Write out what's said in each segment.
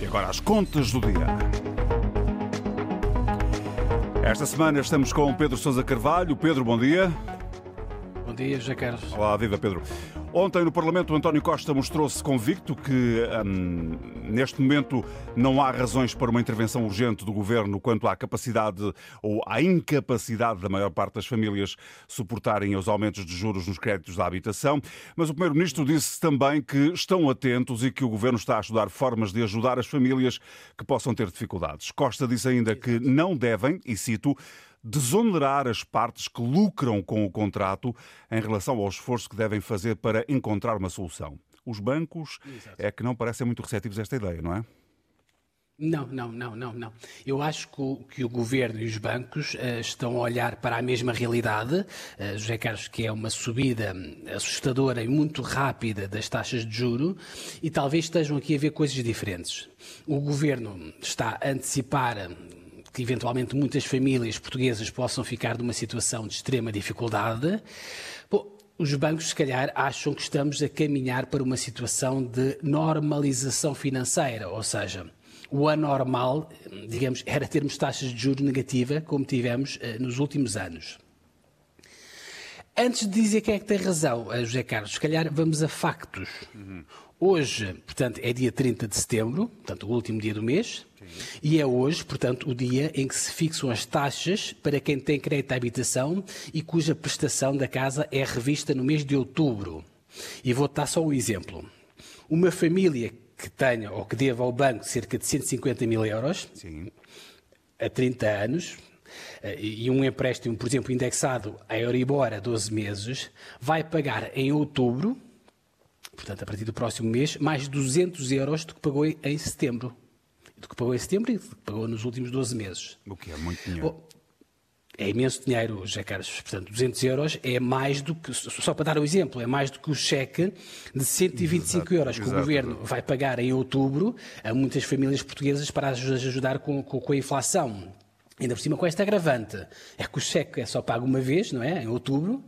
E agora as contas do dia. Esta semana estamos com Pedro Sousa Carvalho. Pedro, bom dia. Bom dia, José Carlos. Olá, viva Pedro. Ontem no Parlamento, António Costa mostrou-se convicto que hum, neste momento não há razões para uma intervenção urgente do governo quanto à capacidade ou à incapacidade da maior parte das famílias suportarem os aumentos de juros nos créditos da habitação. Mas o Primeiro-Ministro disse também que estão atentos e que o governo está a estudar formas de ajudar as famílias que possam ter dificuldades. Costa disse ainda que não devem, e cito, desonerar as partes que lucram com o contrato em relação ao esforço que devem fazer para encontrar uma solução. Os bancos Exato. é que não parecem muito receptivos a esta ideia, não é? Não, não, não, não, não. Eu acho que o, que o governo e os bancos uh, estão a olhar para a mesma realidade. Uh, José Carlos, que é uma subida assustadora e muito rápida das taxas de juro, e talvez estejam aqui a ver coisas diferentes. O governo está a antecipar que eventualmente muitas famílias portuguesas possam ficar numa situação de extrema dificuldade. Bom, os bancos, se calhar, acham que estamos a caminhar para uma situação de normalização financeira, ou seja, o anormal, digamos, era termos taxas de juros negativa, como tivemos eh, nos últimos anos. Antes de dizer quem é que tem razão, eh, José Carlos, se calhar vamos a factos. Uhum. Hoje, portanto, é dia 30 de setembro, portanto, o último dia do mês. E é hoje, portanto, o dia em que se fixam as taxas para quem tem crédito à habitação e cuja prestação da casa é revista no mês de outubro. E vou dar só um exemplo. Uma família que tenha ou que deva ao banco cerca de 150 mil euros Sim. a 30 anos, e um empréstimo, por exemplo, indexado a Euribor a 12 meses, vai pagar em outubro, portanto, a partir do próximo mês, mais 200 euros do que pagou em setembro do que pagou em setembro e do que pagou nos últimos 12 meses. O que é muito dinheiro. é imenso dinheiro, José Carlos. Portanto, 200 euros é mais do que, só para dar um exemplo, é mais do que o cheque de 125 exato, euros que exato. o Governo vai pagar em outubro a muitas famílias portuguesas para as ajudar com, com, com a inflação. Ainda por cima com esta agravante, é que o cheque é só pago uma vez, não é? Em outubro,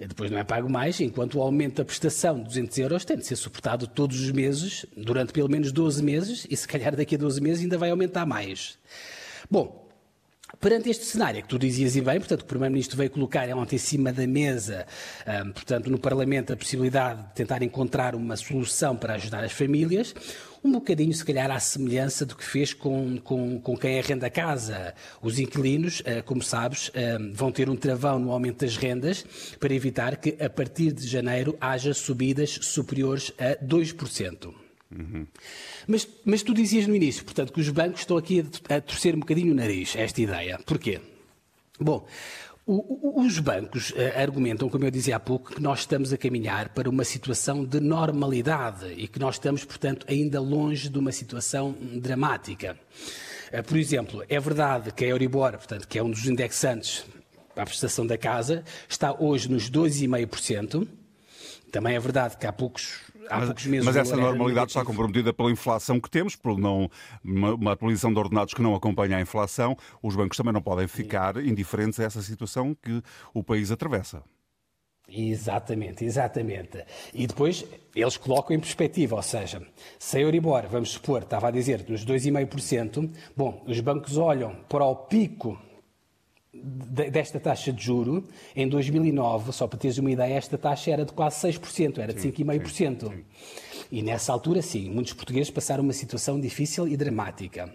depois não é pago mais, enquanto o aumento da prestação de 200 euros tem de ser suportado todos os meses, durante pelo menos 12 meses, e se calhar daqui a 12 meses ainda vai aumentar mais. Bom, Perante este cenário, que tu dizias e bem, portanto, o Primeiro-Ministro veio colocar ontem em cima da mesa, um, portanto, no Parlamento, a possibilidade de tentar encontrar uma solução para ajudar as famílias, um bocadinho, se calhar, à semelhança do que fez com, com, com quem arrenda casa. Os inquilinos, uh, como sabes, vão ter um travão no aumento das rendas para evitar que, a partir de janeiro, haja subidas superiores a 2%. Uhum. Mas, mas tu dizias no início, portanto, que os bancos estão aqui a, a torcer um bocadinho o nariz, esta ideia. Porquê? Bom, o, o, os bancos uh, argumentam, como eu dizia há pouco, que nós estamos a caminhar para uma situação de normalidade e que nós estamos, portanto, ainda longe de uma situação dramática. Uh, por exemplo, é verdade que a Euribor, portanto, que é um dos indexantes para a prestação da casa, está hoje nos 2,5%. Também é verdade que há poucos há mas, poucos meses. Mas essa normalidade está comprometida pela inflação que temos, por não, uma, uma, atualização de ordenados que não acompanha a inflação. Os bancos também não podem ficar indiferentes a essa situação que o país atravessa. Exatamente, exatamente. E depois eles colocam em perspectiva, ou seja, se a Euribor, vamos supor, estava a dizer, dos 2,5%, bom, os bancos olham para o pico desta taxa de juro, em 2009, só para teres uma ideia, esta taxa era de quase 6%, era de 5,5%. E nessa altura, sim, muitos portugueses passaram uma situação difícil e dramática.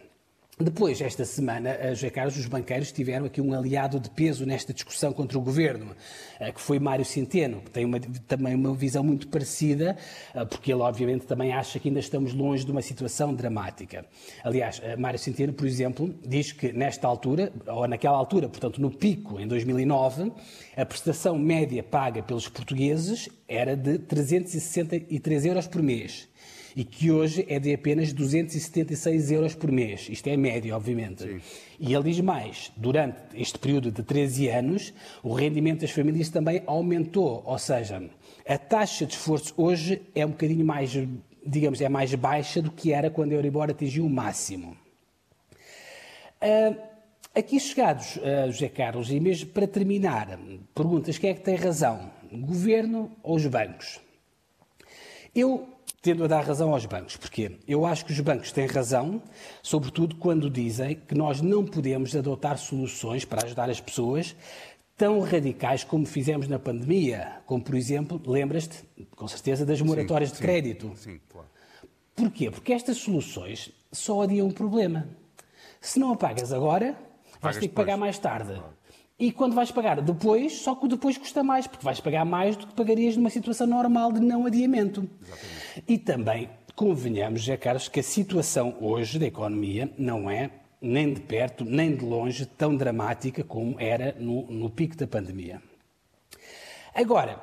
Depois, esta semana, José Carlos, os banqueiros tiveram aqui um aliado de peso nesta discussão contra o governo, eh, que foi Mário Centeno, que tem uma, também uma visão muito parecida, eh, porque ele, obviamente, também acha que ainda estamos longe de uma situação dramática. Aliás, eh, Mário Centeno, por exemplo, diz que nesta altura, ou naquela altura, portanto, no pico, em 2009, a prestação média paga pelos portugueses era de 363 euros por mês e que hoje é de apenas 276 euros por mês. Isto é média, obviamente. Sim. E ele diz mais: durante este período de 13 anos, o rendimento das famílias também aumentou, ou seja, a taxa de esforço hoje é um bocadinho mais, digamos, é mais baixa do que era quando a Euribor atingiu o máximo. Uh, aqui chegados, uh, José Carlos, e mesmo para terminar, perguntas: quem é que tem razão? Governo ou os bancos? Eu tendo a dar razão aos bancos. Porquê? Eu acho que os bancos têm razão, sobretudo quando dizem que nós não podemos adotar soluções para ajudar as pessoas tão radicais como fizemos na pandemia, como, por exemplo, lembras-te, com certeza, das moratórias sim, de crédito. Sim, claro. Porquê? Porque estas soluções só adiam o problema. Se não a pagas agora, vais ter que pagar mais tarde. Claro. E quando vais pagar depois, só que o depois custa mais, porque vais pagar mais do que pagarias numa situação normal de não adiamento. Exatamente. E também, convenhamos, já Carlos, que a situação hoje da economia não é nem de perto, nem de longe, tão dramática como era no, no pico da pandemia. Agora,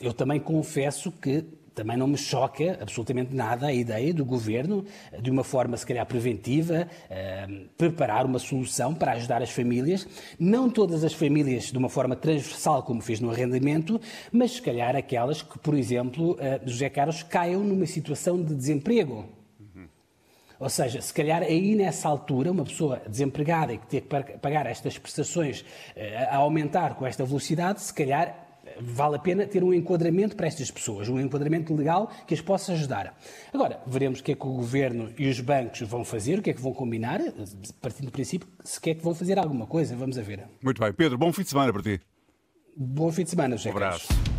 eu também confesso que também não me choca absolutamente nada a ideia do governo, de uma forma se calhar preventiva, eh, preparar uma solução para ajudar as famílias, não todas as famílias de uma forma transversal, como fez no arrendamento, mas se calhar aquelas que, por exemplo, eh, José Carlos, caiam numa situação de desemprego. Ou seja, se calhar aí nessa altura, uma pessoa desempregada e que tem que pagar estas prestações eh, a aumentar com esta velocidade, se calhar vale a pena ter um enquadramento para estas pessoas, um enquadramento legal que as possa ajudar. Agora, veremos o que é que o Governo e os bancos vão fazer, o que é que vão combinar, partindo do princípio, se quer que vão fazer alguma coisa, vamos a ver. Muito bem. Pedro, bom fim de semana para ti. Bom fim de semana, José Um abraço.